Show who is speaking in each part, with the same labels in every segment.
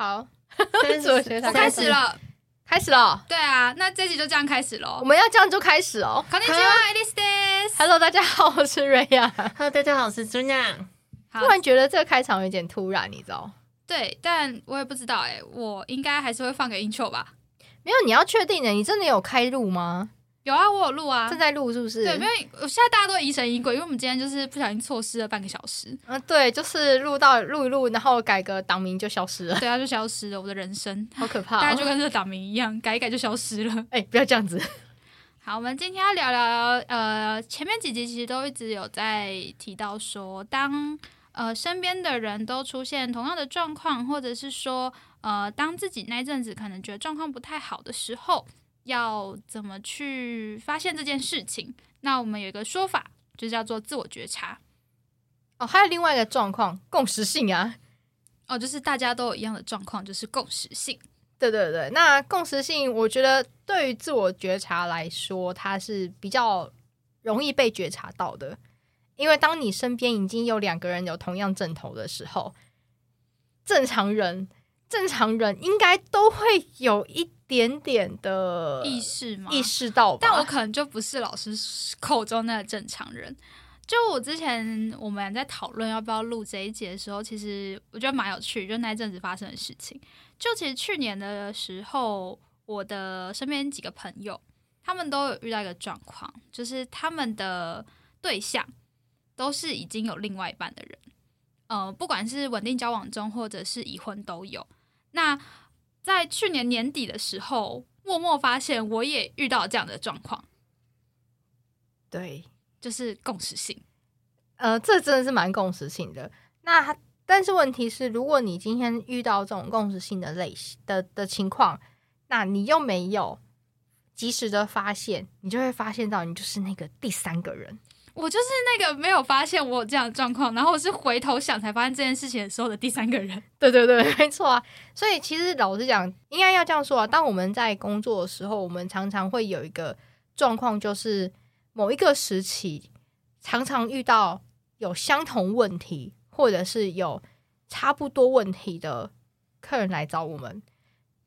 Speaker 1: 好，
Speaker 2: 三
Speaker 1: 自我介绍
Speaker 3: 我开始了。
Speaker 1: 开始了，
Speaker 3: 对啊，那这集就这样开始喽
Speaker 1: 我。们要这样就开始哦。
Speaker 3: こんにちは、エリスです。
Speaker 1: Hello，大家好，我是瑞亚。
Speaker 2: Hello，大家好，我是朱娜。
Speaker 3: 好
Speaker 1: 突，然觉得这个开场有点突然，你知道？
Speaker 3: 对，但我也不知道哎、我应该还是会放个 intro 吧。
Speaker 1: 没有，你要确定的，你真的有开录吗？
Speaker 3: 有啊，我有录啊
Speaker 1: 正。在录是不是？
Speaker 3: 对，因为我现在大家都疑神疑鬼，因为我们今天就是不小心错失了半个小时，
Speaker 1: 嗯、对，就是录到录一录，然后改个档名就消失了，
Speaker 3: 对啊，就消失了我的人生，
Speaker 1: 好可怕、哦！
Speaker 3: 大概就跟这个档名一样，改一改就消失了。
Speaker 1: 哎、不要这样子。
Speaker 3: 好，我们今天要聊聊，呃，前面几集其实都一直有在提到说，当呃身边的人都出现同样的状况，或者是说，呃，当自己那阵子可能觉得状况不太好的时候，要怎么去发现这件事情？那我们有一个说法，就叫做自我觉察。
Speaker 1: 哦，还有另外一个状况，共识性啊。
Speaker 3: 哦，就是大家都有一样的状况，就是共识性。
Speaker 1: 对对对，那共识性，我觉得对于自我觉察来说，它是比较容易被觉察到的，因为当你身边已经有两个人有同样症头的时候，正常人正常人应该都会有一点点的
Speaker 3: 意识吗？
Speaker 1: 意识到吧，
Speaker 3: 但我可能就不是老师口中那个正常人。就我之前我们在讨论要不要录这一节的时候，其实我觉得蛮有趣，就那一阵子发生的事情。就其实去年的时候，我的身边几个朋友，他们都有遇到一个状况，就是他们的对象都是已经有另外一半的人，呃，不管是稳定交往中或者是已婚都有。那在去年年底的时候，默默发现我也遇到这样的状况，
Speaker 1: 对，
Speaker 3: 就是共识性。
Speaker 1: 呃，这真的是蛮共识性的。那但是问题是，如果你今天遇到这种共识性的类型的的情况，那你又没有及时的发现，你就会发现到你就是那个第三个人。
Speaker 3: 我就是那个没有发现我有这样的状况，然后我是回头想才发现这件事情的时候的第三个人。
Speaker 1: 对对对，没错啊。所以其实老实讲，应该要这样说啊。当我们在工作的时候，我们常常会有一个状况，就是某一个时期常常遇到有相同问题，或者是有差不多问题的客人来找我们，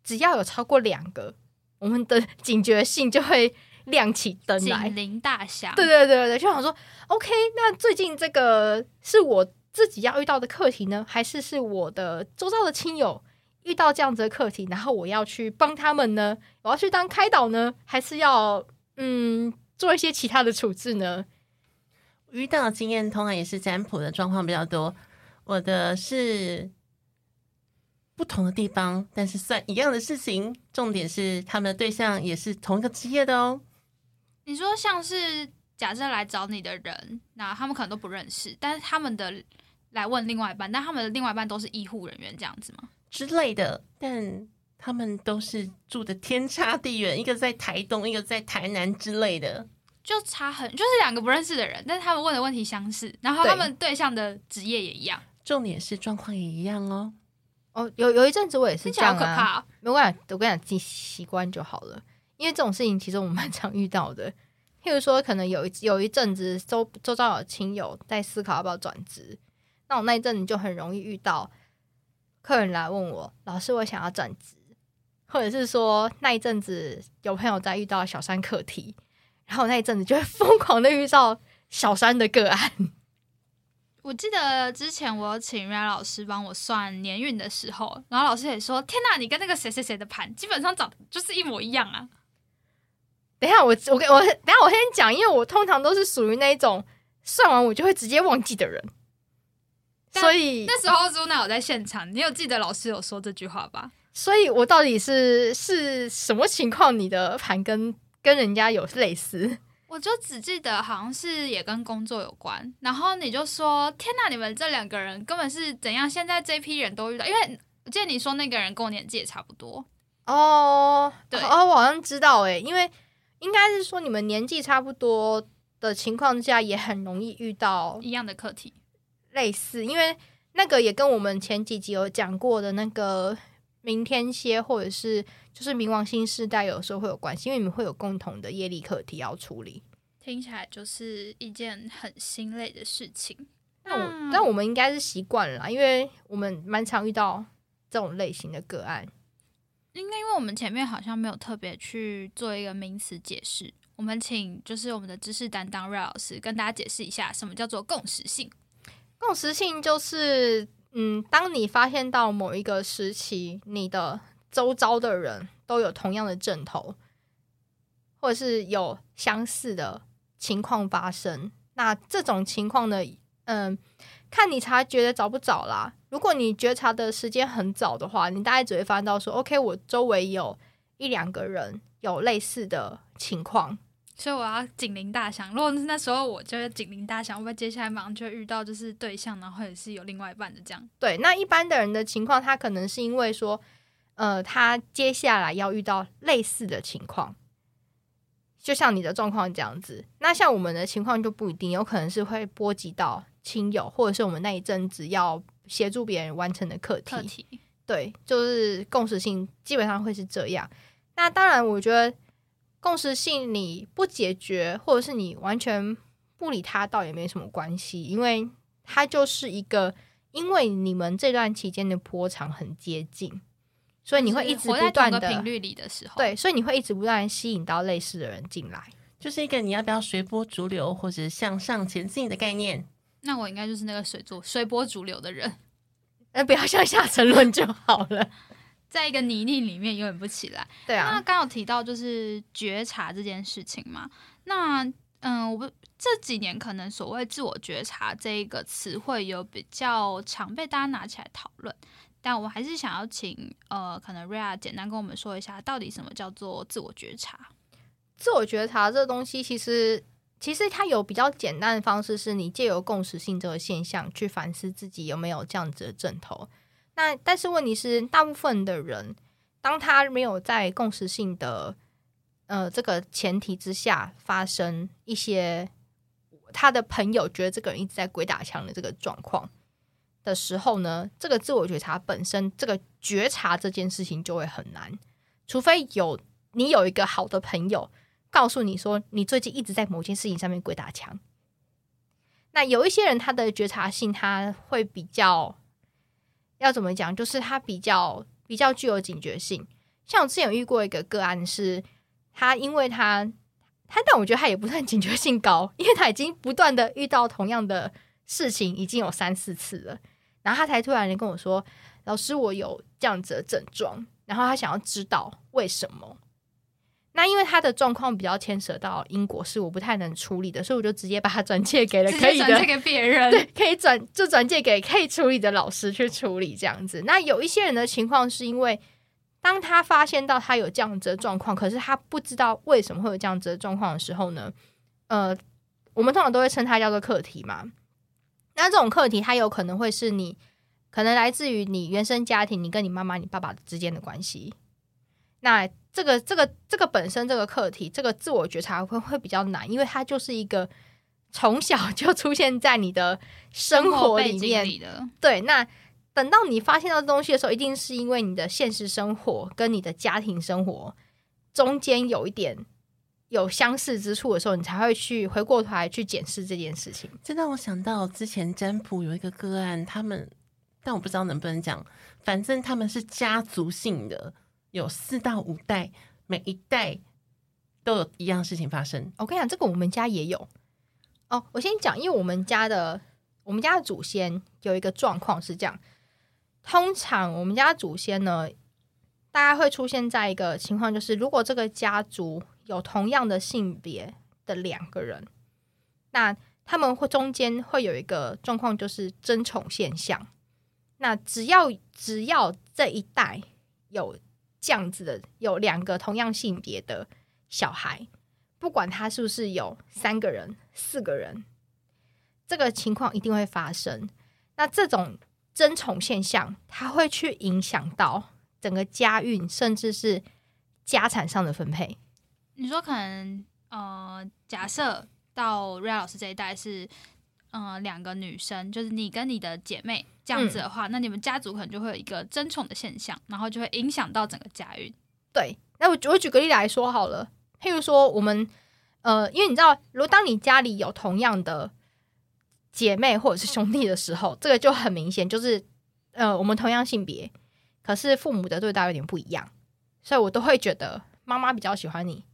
Speaker 1: 只要有超过两个，我们的 警觉性就会亮起灯来
Speaker 3: 警。铃大响，
Speaker 1: 对对对对，就想说，OK，那最近这个是我自己要遇到的课题呢，还是是我的周遭的亲友遇到这样子的课题，然后我要去帮他们呢？我要去当开导呢，还是要嗯做一些其他的处置呢？
Speaker 2: 遇到的经验通常也是占卜的状况比较多。我的是不同的地方，但是算一样的事情。重点是他们的对象也是同一个职业的哦。
Speaker 3: 你说像是假设来找你的人，那他们可能都不认识，但是他们的来问另外一半，但他们的另外一半都是医护人员这样子吗？
Speaker 2: 之类的，但他们都是住的天差地远，一个在台东，一个在台南之类的。
Speaker 3: 就差很，就是两个不认识的人，但是他们问的问题相似，然后他们对象的职业也一样，
Speaker 2: 重点是状况也一样哦。
Speaker 1: 哦，有有一阵子我也是这样啊，
Speaker 3: 可怕、哦。
Speaker 1: 没关系，我跟你讲，自己习惯就好了。因为这种事情其实我们蛮常遇到的。譬如说，可能有一有一阵子周周遭有亲友在思考要不要转职，那我那一阵子就很容易遇到客人来问我，老师，我想要转职，或者是说那一阵子有朋友在遇到小三课题，然后那一阵子就会 疯狂的遇到小三的个案。
Speaker 3: 我记得之前我有请瑞安老师帮我算年运的时候，然后老师也说：“天哪，你跟那个谁谁谁的盘基本上长得就是一模一样啊。
Speaker 1: 等一下，我我跟我等一下我先讲，因为我通常都是属于那种算完我就会直接忘记的人，所以
Speaker 3: 那时候朱娜有在现场，你有记得老师有说这句话吧？
Speaker 1: 所以我到底是是什么情况？你的盘跟跟人家有类似？
Speaker 3: 我就只记得好像是也跟工作有关，然后你就说：“天哪，你们这两个人根本是怎样？现在这批人都遇到，因为我记得你说那个人跟我年纪也差不多，
Speaker 1: 哦，
Speaker 3: 对
Speaker 1: 哦，我好像知道诶，因为应该是说你们年纪差不多的情况下，也很容易遇到
Speaker 3: 一样的课题。
Speaker 1: 类似，因为那个也跟我们前几集有讲过的那个明天蝎，或者是就是冥王星世代，有时候会有关系，因为你们会有共同的业力课题要处理。
Speaker 3: 听起来就是一件很心累的事情。
Speaker 1: 那我、
Speaker 3: 嗯
Speaker 1: 但我们应该是习惯了啦，因为我们蛮常遇到这种类型的个案？
Speaker 3: 应该因为我们前面好像没有特别去做一个名词解释，我们请就是我们的知识担当瑞老师跟大家解释一下什么叫做共识性。
Speaker 1: 共识性就是，嗯，当你发现到某一个时期，你的周遭的人都有同样的症头，或者是有相似的情况发生，那这种情况呢，嗯，看你察觉的早不早啦。如果你觉察的时间很早的话，你大概只会发现到说，OK，我周围有一两个人有类似的情况，
Speaker 3: 所以我要警铃大响。如果是那时候我就会警铃大响，会不会接下来马上就遇到就是对象，然后或者是有另外一半的这样？
Speaker 1: 对，那一般的人的情况，他可能是因为说，呃，他接下来要遇到类似的情况，就像你的状况这样子。那像我们的情况就不一定，有可能是会波及到亲友，或者是我们那一阵子要协助别人完成的课题。
Speaker 3: 课题
Speaker 1: 对，就是共识性基本上会是这样。那当然，我觉得共识性你不解决，或者是你完全不理他，倒也没什么关系，因为它就是一个，因为你们这段期间的波长很接近，所以你会一直
Speaker 3: 活在
Speaker 1: 不断的
Speaker 3: 频率里的时候，
Speaker 1: 对，所以你会一直不断吸引到类似的人进来。
Speaker 2: 就是一个你要不要随波逐流或者向上前进的概念。
Speaker 3: 那我应该就是那个水做随波逐流的人，
Speaker 1: 呃，不要向下沉沦就好了。
Speaker 3: 在一个泥泞里面永远不起来。
Speaker 1: 对啊，
Speaker 3: 那刚有提到就是觉察这件事情嘛，那嗯，我不这几年可能所谓自我觉察这一个词汇有比较常被大家拿起来讨论，但我还是想要请呃，可能瑞亚简单跟我们说一下，到底什么叫做自我觉察？
Speaker 1: 自我觉察这个东西，其实其实它有比较简单的方式，是你借由共识性这个现象去反思自己有没有这样子的症头。那但是问题是，大部分的人，当他没有在共识性的呃这个前提之下发生一些他的朋友觉得这个人一直在鬼打墙的这个状况的时候呢，这个自我觉察本身，这个觉察这件事情就会很难，除非有你有一个好的朋友。告诉你说，你最近一直在某件事情上面鬼打墙。那有一些人，他的觉察性他会比较，要怎么讲？就是他比较比较具有警觉性。像我之前有遇过一个个案是，他因为他他，但我觉得他也不算警觉性高，因为他已经不断的遇到同样的事情，已经有三四次了，然后他才突然跟我说：“老师，我有这样子的症状。”然后他想要知道为什么。那因为他的状况比较牵扯到英国，是我不太能处理的，所以我就直接把他转借给了可以的，
Speaker 3: 转借给别人，
Speaker 1: 对，可以转就转借给可以处理的老师去处理这样子。那有一些人的情况是因为，当他发现到他有这样子的状况，可是他不知道为什么会有这样子的状况的时候呢，呃，我们通常都会称它叫做课题嘛。那这种课题，它有可能会是你可能来自于你原生家庭，你跟你妈妈、你爸爸之间的关系。那这个这个这个本身这个课题，这个自我觉察会会比较难，因为它就是一个从小 就出现在你的生活里面
Speaker 3: 里的。
Speaker 1: 对，那等到你发现到东西的时候，一定是因为你的现实生活跟你的家庭生活中间有一点有相似之处的时候，你才会去回过头来去检视这件事情。
Speaker 2: 这让我想到之前占卜有一个个案，他们但我不知道能不能讲，反正他们是家族性的。有四到五代，每一代都有一样事情发生。
Speaker 1: 我跟你讲，这个我们家也有哦。我先讲，因为我们家的我们家的祖先有一个状况是这样：通常我们家祖先呢，大家会出现在一个情况，就是如果这个家族有同样的性别的两个人，那他们会中间会有一个状况，就是争宠现象。那只要只要这一代有这样子的有两个同样性别的小孩，不管他是不是有三个人、四个人，这个情况一定会发生。那这种争宠现象，它会去影响到整个家运，甚至是家产上的分配。
Speaker 3: 你说可能呃，假设到瑞老师这一代是呃两个女生，就是你跟你的姐妹。这样子的话，嗯、那你们家族可能就会有一个争宠的现象，然后就会影响到整个家运。
Speaker 1: 对，那我我举个例来说好了，譬如说我们呃，因为你知道，如果当你家里有同样的姐妹或者是兄弟的时候，这个就很明显，就是呃，我们同样性别，可是父母的对待有点不一样，所以我都会觉得妈妈比较喜欢你，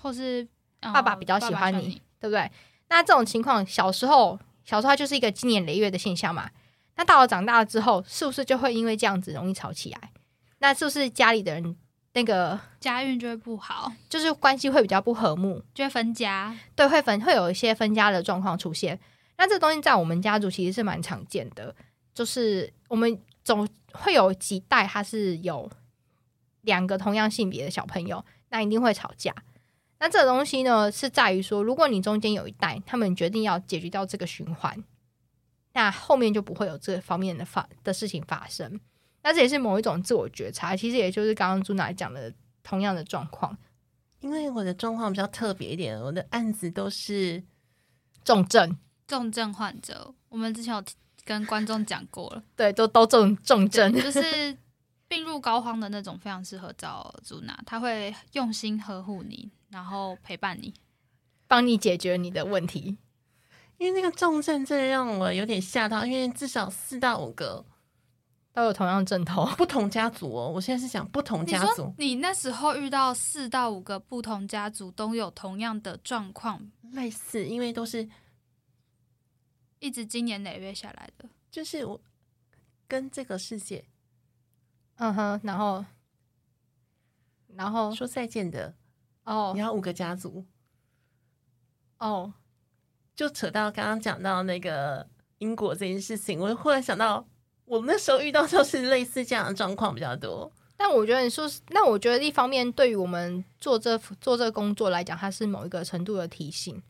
Speaker 3: 或是、呃
Speaker 1: 爸爸比较喜欢你，对不对？那这种情况，小时候小时候它就是一个经年累月的现象嘛。那到了长大之后，是不是就会因为这样子容易吵起来？那是不是家里的人那个
Speaker 3: 家运就会不好，
Speaker 1: 就是关系会比较不和睦？
Speaker 3: 就会分家。
Speaker 1: 对，会分会有一些分家的状况出现。那这东西在我们家族其实是蛮常见的，就是我们总会有几代他是有两个同样性别的小朋友，那一定会吵架。那这个东西呢，是在于说，如果你中间有一代他们决定要解决掉这个循环，那后面就不会有这方面的发的事情发生。那这也是某一种自我觉察，其实也就是刚刚朱娜讲的同样的状况，
Speaker 2: 因为我的状况比较特别一点，我的案子都是
Speaker 1: 重症，
Speaker 3: 重症患者，我们之前有跟观众讲过了，
Speaker 1: 对，都都重重症，
Speaker 3: 就是病入膏肓的那种，非常适合找朱娜，他会用心呵护你，然后陪伴你。
Speaker 1: 帮你解决你的问题。
Speaker 2: 因为那个重症真的让我有点吓到，因为至少四到五个
Speaker 1: 都有同样症头，
Speaker 2: 不同家族哦。我现在是想不同家族，
Speaker 3: 你那时候遇到四到五个不同家族都有同样的状况，
Speaker 2: 类似，因为都是
Speaker 3: 一直经年累月下来的，
Speaker 2: 就是我跟这个世界
Speaker 1: 嗯哼，然后，然后
Speaker 2: 说再见的，
Speaker 1: 哦
Speaker 2: 你要五个家族，
Speaker 1: 哦，
Speaker 2: 就扯到刚刚讲到那个因果这件事情，我忽然想到，我那时候遇到就是类似这样的状况比较多。
Speaker 1: 但我觉得你说是，那我觉得一方面对于我们做这做这个工作来讲，它是某一个程度的提醒，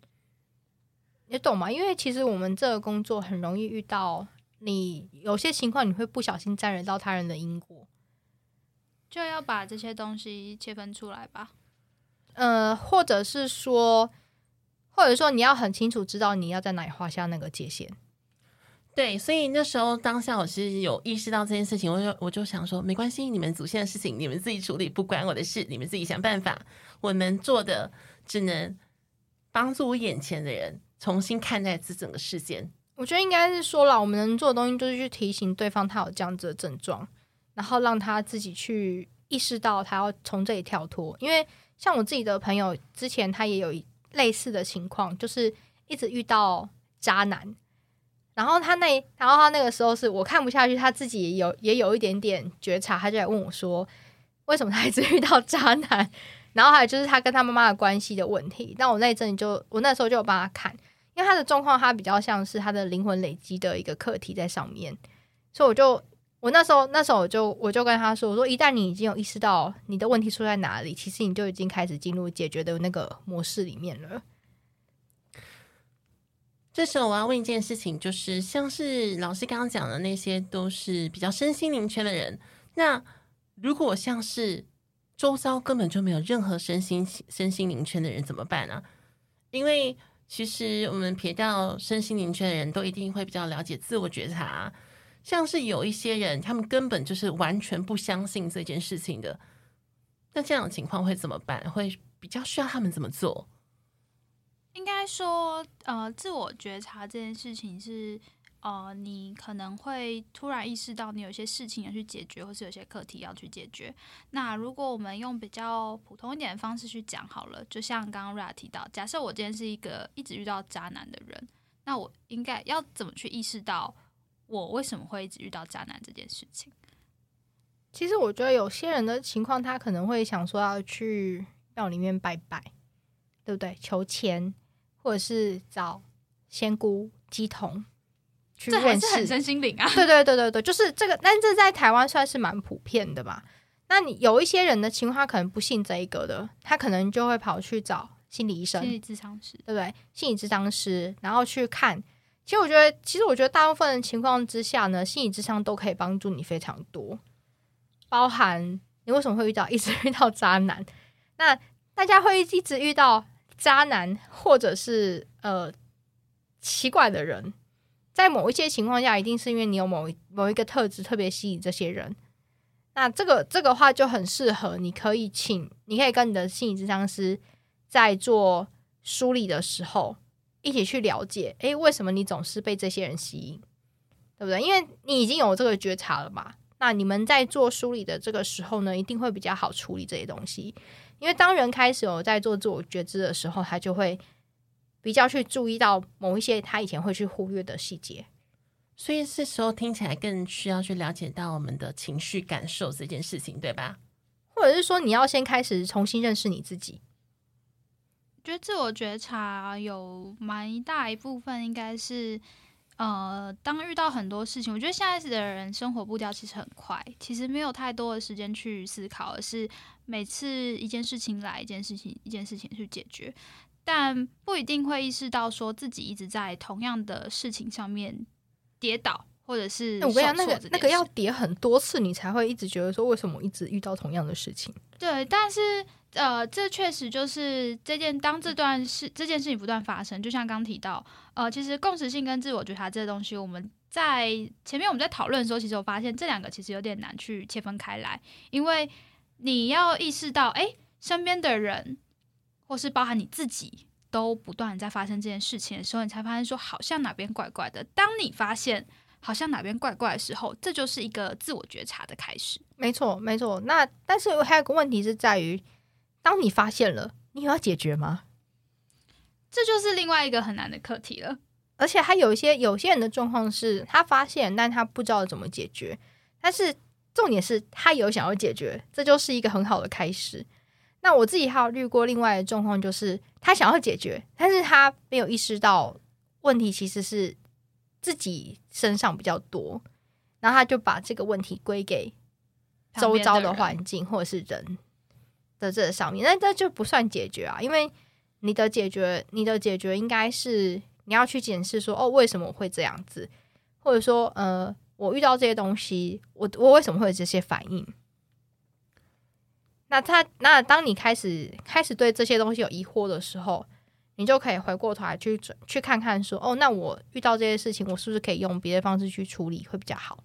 Speaker 1: 你懂吗？因为其实我们这个工作很容易遇到你有些情况，你会不小心沾染到他人的因果，
Speaker 3: 就要把这些东西切分出来吧。
Speaker 1: 呃，或者是说，或者说你要很清楚知道你要在哪里画下那个界限。
Speaker 2: 对，所以那时候当下我是有意识到这件事情，我就我就想说，没关系，你们祖先的事情你们自己处理，不关我的事，你们自己想办法。我能做的只能帮助我眼前的人重新看待这整个事件。
Speaker 1: 我觉得应该是说了，我们能做的东西就是去提醒对方他有这样子的症状，然后让他自己去意识到他要从这里跳脱。因为像我自己的朋友，之前他也有类似的情况，就是一直遇到渣男，然后他那，然后他那个时候是我看不下去，他自己也有也有一点点觉察，他就来问我说，为什么他一直遇到渣男？然后还有就是他跟他妈妈的关系的问题。那我那一阵就，我那时候就有帮他看。因为他的状况，他比较像是他的灵魂累积的一个课题在上面，所以我就我那时候那时候我就我就跟他说，我说一旦你已经有意识到你的问题出在哪里，其实你就已经开始进入解决的那个模式里面了。
Speaker 2: 这时候我要问一件事情，就是像是老师刚刚讲的那些，都是比较身心灵圈的人。那如果像是周遭根本就没有任何身心身心灵圈的人怎么办呢、因为其实我们撇掉身心灵圈的人都一定会比较了解自我觉察。像是有一些人，他们根本就是完全不相信这件事情的。那这样的情况会怎么办？会比较需要他们怎么做？
Speaker 3: 应该说，呃，自我觉察这件事情是，呃，你可能会突然意识到你有些事情要去解决，或是有些课题要去解决。那如果我们用比较普通一点的方式去讲好了，就像刚刚 Ra 提到，假设我今天是一个一直遇到渣男的人，那我应该要怎么去意识到我为什么会一直遇到渣男这件事情？
Speaker 1: 其实我觉得有些人的情况，他可能会想说要去庙里面拜拜，对不对？求签，或者是找仙姑、鸡童去认识
Speaker 3: 是很。身心灵啊。
Speaker 1: 对对对对对，就是这个，但这在台湾算是蛮普遍的吧。那你有一些人的情况，他可能不信这一个的，他可能就会跑去找心理医生，
Speaker 3: 心理咨商师，
Speaker 1: 对不对？心理咨商师，然后去看。其实我觉得，其实我觉得大部分情况之下呢，心理智商都可以帮助你非常多，包含你为什么会遇到一直遇到渣男。那大家会一直遇到渣男，或者是呃奇怪的人，在某一些情况下，一定是因为你有某一某一个特质特别吸引这些人。那这个这个话就很适合，你可以请，你可以跟你的心理智商师在做梳理的时候，一起去了解，诶，为什么你总是被这些人吸引，对不对？因为你已经有这个觉察了嘛。那你们在做梳理的这个时候呢，一定会比较好处理这些东西。因为当人开始有在做自我觉知的时候，他就会比较去注意到某一些他以前会去忽略的细节。
Speaker 2: 所以这时候听起来更需要去了解到我们的情绪感受这件事情，对吧？
Speaker 1: 或者是说，你要先开始重新认识你自己。
Speaker 3: 觉得自我觉察有蛮大一部分应该是，呃，当遇到很多事情，我觉得现在的人生活步调其实很快，其实没有太多的时间去思考，而是每次一件事情来，一件事情一件事情去解决，但不一定会意识到说自己一直在同样的事情上面跌倒，或者是
Speaker 1: 我跟你讲，那个那个要
Speaker 3: 事
Speaker 1: 叠很多次，你才会一直觉得说，为什么我一直遇到同样的事情？
Speaker 3: 对，但是呃，这确实就是这件当这段事这件事情不断发生，就像刚提到，呃，其实共识性跟自我觉察这个东西，我们在前面我们在讨论的时候，其实我发现这两个其实有点难去切分开来，因为你要意识到，哎，身边的人或是包含你自己。都不断在发生这件事情的时候，你才发现说好像哪边怪怪的。当你发现好像哪边怪怪的时候，这就是一个自我觉察的开始。
Speaker 1: 没错，没错。那但是还有个问题是在于，当你发现了，你有要解决吗？
Speaker 3: 这就是另外一个很难的课题了。
Speaker 1: 而且还有一些有些人的状况是他发现，但他不知道怎么解决。但是重点是他有想要解决，这就是一个很好的开始。那我自己还有遇过另外的状况，就是他想要解决，但是他没有意识到问题其实是自己身上比较多，然后他就把这个问题归给周遭的环境或者是人的这上面，那这就不算解决啊，因为你的解决，你的解决应该是你要去检视说，哦，为什么我会这样子，或者说，呃，我遇到这些东西，我我为什么会有这些反应？那他，那当你开始开始对这些东西有疑惑的时候，你就可以回过头来去去看看说，哦，那我遇到这些事情，我是不是可以用别的方式去处理会比较好？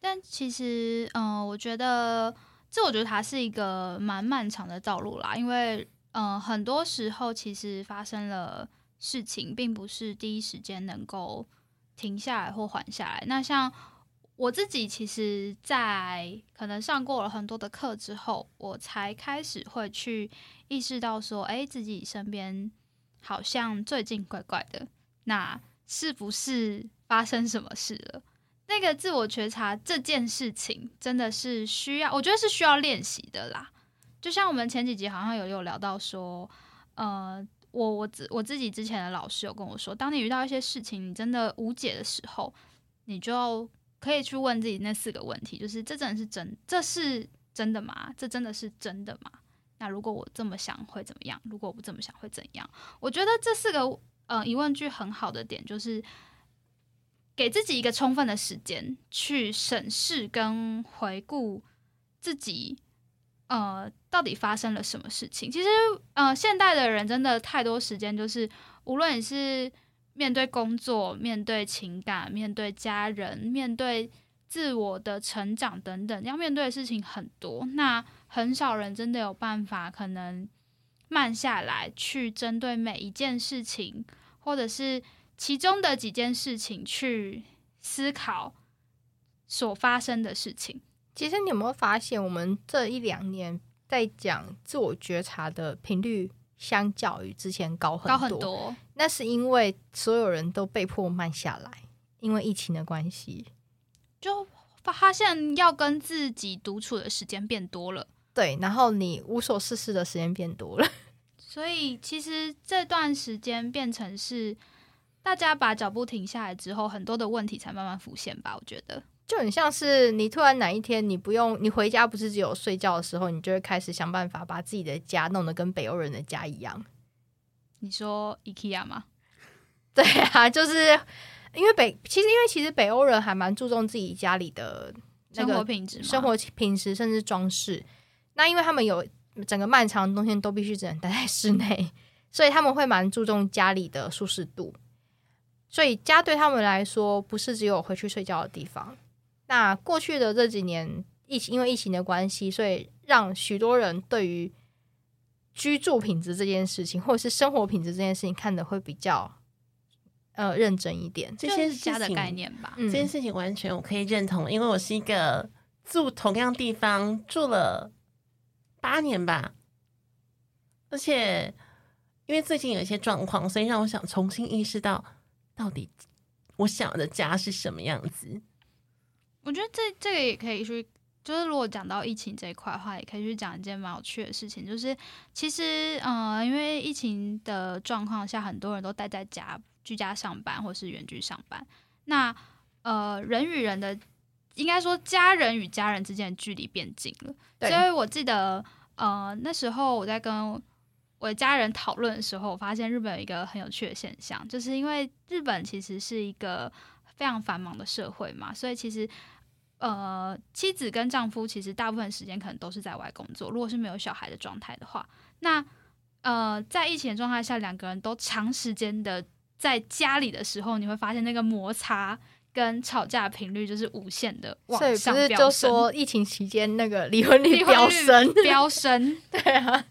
Speaker 3: 但其实，嗯、我觉得这我觉得它是一个蛮漫长的道路啦，因为，嗯、很多时候其实发生了事情，并不是第一时间能够停下来或缓下来。那像我自己，其实，在可能上过了很多的课之后，我才开始会去意识到说，哎，自己身边好像最近怪怪的，那是不是发生什么事了？那个自我觉察这件事情，真的是需要，我觉得是需要练习的啦。就像我们前几集好像有有聊到说，呃，我我自我自己之前的老师有跟我说，当你遇到一些事情，你真的无解的时候，你就可以去问自己那四个问题，就是这真的是真，这是真的吗？这真的是真的吗？那如果我这么想会怎么样？如果我不这么想会怎样？我觉得这四个呃疑问句很好的点就是。给自己一个充分的时间去审视跟回顾自己，呃，到底发生了什么事情。其实，呃，现代的人真的太多时间，就是无论你是面对工作、面对情感、面对家人、面对自我的成长等等，要面对的事情很多。那很少人真的有办法，可能慢下来去针对每一件事情，或者是。其中的几件事情去思考所发生的事情。
Speaker 1: 其实你有没有发现，我们这一两年在讲自我觉察的频率，相较于之前高很
Speaker 3: 高很多。
Speaker 1: 那是因为所有人都被迫慢下来，因为疫情的关系，
Speaker 3: 就发现要跟自己独处的时间变多了。
Speaker 1: 对，然后你无所事事的时间变多了，
Speaker 3: 所以其实这段时间变成是。大家把脚步停下来之后，很多的问题才慢慢浮现吧。我觉得
Speaker 1: 就很像是你突然哪一天你不用你回家，不是只有睡觉的时候，你就会开始想办法把自己的家弄得跟北欧人的家一样。
Speaker 3: 你说 IKEA 吗？
Speaker 1: 对啊，就是因为北其实因为其实北欧人还蛮注重自己家里的
Speaker 3: 生活品质、
Speaker 1: 生活品质甚至装饰。那因为他们有整个漫长的冬天都必须只能待在室内，所以他们会蛮注重家里的舒适度。所以家对他们来说不是只有回去睡觉的地方。那过去的这几年疫情，因为疫情的关系，所以让许多人对于居住品质这件事情，或者是生活品质这件事情看的会比较呃认真一点。
Speaker 2: 这些
Speaker 3: 是家的概念吧。
Speaker 1: 嗯
Speaker 2: 这件事情完全我可以认同，因为我是一个住同样地方住了八年吧，而且因为最近有一些状况，所以让我想重新意识到，到底我想要的家是什么样子。
Speaker 3: 我觉得这这个也可以去，就是如果讲到疫情这一块的话，也可以去讲一件蛮有趣的事情，就是其实呃，因为疫情的状况下，很多人都待在家居家上班或是远距上班，那呃人与人的应该说家人与家人之间的距离变近了，
Speaker 1: 对。
Speaker 3: 所以我记得呃那时候我在跟我的家人讨论的时候，我发现日本有一个很有趣的现象，就是因为日本其实是一个非常繁忙的社会嘛，所以其实呃妻子跟丈夫其实大部分时间可能都是在外工作。如果是没有小孩的状态的话，那呃在疫情的状态下，两个人都长时间的在家里的时候，你会发现那个摩擦。跟吵架频率就是无限的往
Speaker 1: 所以
Speaker 3: 上
Speaker 1: 不是就
Speaker 3: 飙升，
Speaker 1: 说疫情期间那个离婚率飙升？
Speaker 3: 飙升，
Speaker 1: 对啊，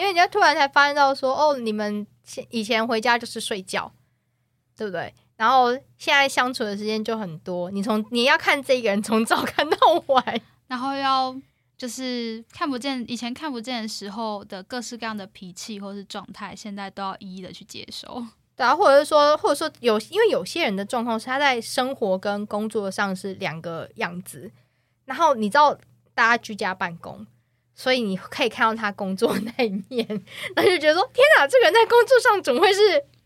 Speaker 1: 因为人家突然才发现到说，哦，你们现以前回家就是睡觉，对不对？然后现在相处的时间就很多，你从你要看这个人从早看到晚，
Speaker 3: 然后要就是看不见以前看不见的时候的各式各样的脾气或是状态，现在都要一一的去接受。
Speaker 1: 对啊，或者是说，或者说有，因为有些人的状况是他在生活跟工作上是两个样子，然后你知道大家居家办公，所以你可以看到他工作那一面，那就觉得说，天哪，这个人在工作上怎么会是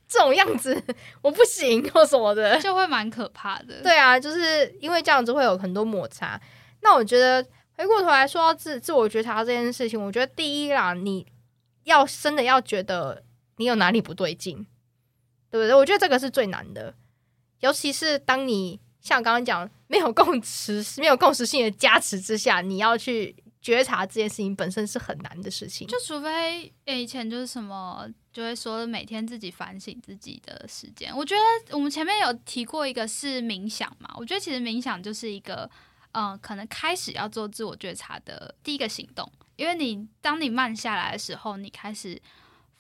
Speaker 1: 这种样子？我不行或什么的。
Speaker 3: 就会蛮可怕的。，
Speaker 1: 对啊，就是因为这样子会有很多摩擦。那我觉得回过头来说到自自我觉察这件事情，我觉得第一啦，你要真的要觉得你有哪里不对劲，对不对？我觉得这个是最难的，尤其是当你像刚刚讲没有共识、没有共识性的加持之下，你要去觉察这件事情本身是很难的事情。
Speaker 3: 就除非诶以前就是什么，就会说每天自己反省自己的时间。我觉得我们前面有提过一个是冥想嘛，我觉得其实冥想就是一个，嗯、可能开始要做自我觉察的第一个行动，因为你当你慢下来的时候，你开始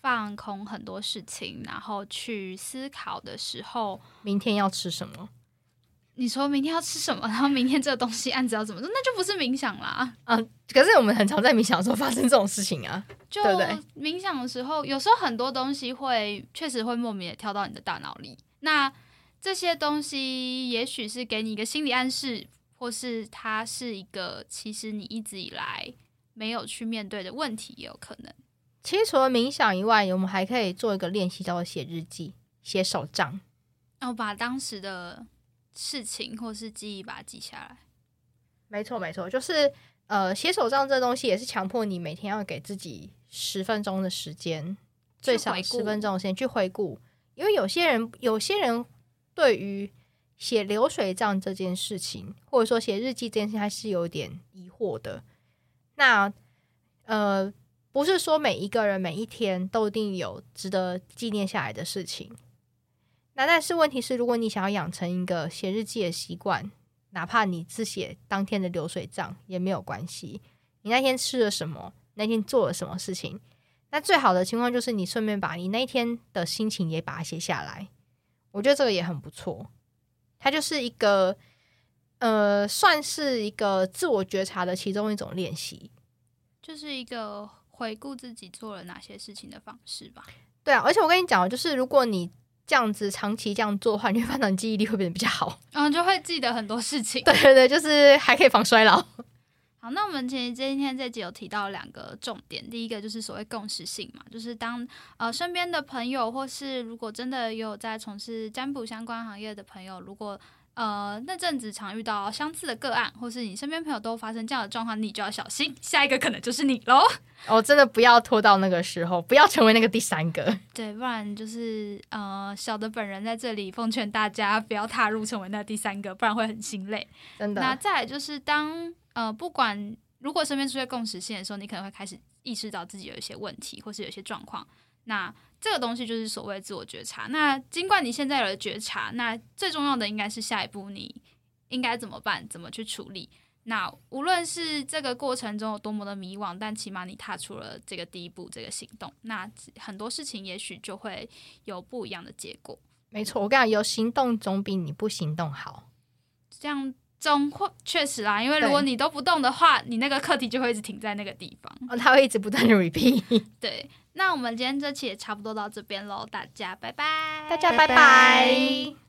Speaker 3: 放空很多事情，然后去思考的时候，
Speaker 1: 明天要吃什么？
Speaker 3: 你说明天要吃什么，然后明天这个东西案子要怎么做，那就不是冥想啦。
Speaker 1: 嗯可是我们很常在冥想的时候发生这种事情啊。
Speaker 3: 就
Speaker 1: 对不对
Speaker 3: 冥想的时候，有时候很多东西会确实会莫名的跳到你的大脑里。那这些东西也许是给你一个心理暗示，或是它是一个其实你一直以来没有去面对的问题，也有可能。
Speaker 1: 其实除了冥想以外，我们还可以做一个练习，叫做写日记、写手账。
Speaker 3: 然后把当时的事情或是记忆把它记下来。
Speaker 1: 没错，没错，就是呃，写手账这东西也是强迫你每天要给自己十分钟的时间，最少十分钟的时间去回顾，因为有些人有些人对于写流水账这件事情，或者说写日记这件事情，还是有点疑惑的。那呃，不是说每一个人每一天都一定有值得纪念下来的事情。那但是问题是，如果你想要养成一个写日记的习惯，哪怕你只写当天的流水账也没有关系。你那天吃了什么，那天做了什么事情，那最好的情况就是你顺便把你那一天的心情也把它写下来。我觉得这个也很不错，它就是一个呃，算是一个自我觉察的其中一种练习。
Speaker 3: 就是一个回顾自己做了哪些事情的方式吧。
Speaker 1: 对啊，而且我跟你讲，就是如果你这样子长期这样做的话，你会发现你记忆力会变得比较好。
Speaker 3: 嗯就会记得很多事情。
Speaker 1: 对对对，就是还可以防衰老。
Speaker 3: 好，那我们其实今天这集有提到两个重点，第一个就是所谓共识性嘛，就是当呃身边的朋友，或是如果真的有在从事占卜相关行业的朋友，如果呃那阵子常遇到相似的个案，或是你身边朋友都发生这样的状况，你就要小心，下一个可能就是你喽。
Speaker 1: 哦，真的不要拖到那个时候，不要成为那个第三个。
Speaker 3: 对，不然就是呃小的本人在这里奉劝大家不要踏入成为那第三个，不然会很心累。
Speaker 1: 真的。
Speaker 3: 那再来就是当呃，不管如果身边出现共识线的时候，你可能会开始意识到自己有一些问题，或是有一些状况。那这个东西就是所谓自我觉察。那尽管你现在有了觉察，那最重要的应该是下一步你应该怎么办，怎么去处理。那无论是这个过程中有多么的迷惘，但起码你踏出了这个第一步，这个行动，那很多事情也许就会有不一样的结果。
Speaker 1: 没错，我跟你讲，有行动总比你不行动好。
Speaker 3: 这样中会确实啦，因为如果你都不动的话，你那个课题就会一直停在那个地方。
Speaker 1: 哦，它会一直不断的 repeat。
Speaker 3: 对，那我们今天这期也差不多到这边喽，大家拜拜，
Speaker 1: 大家拜
Speaker 2: 拜拜
Speaker 1: 拜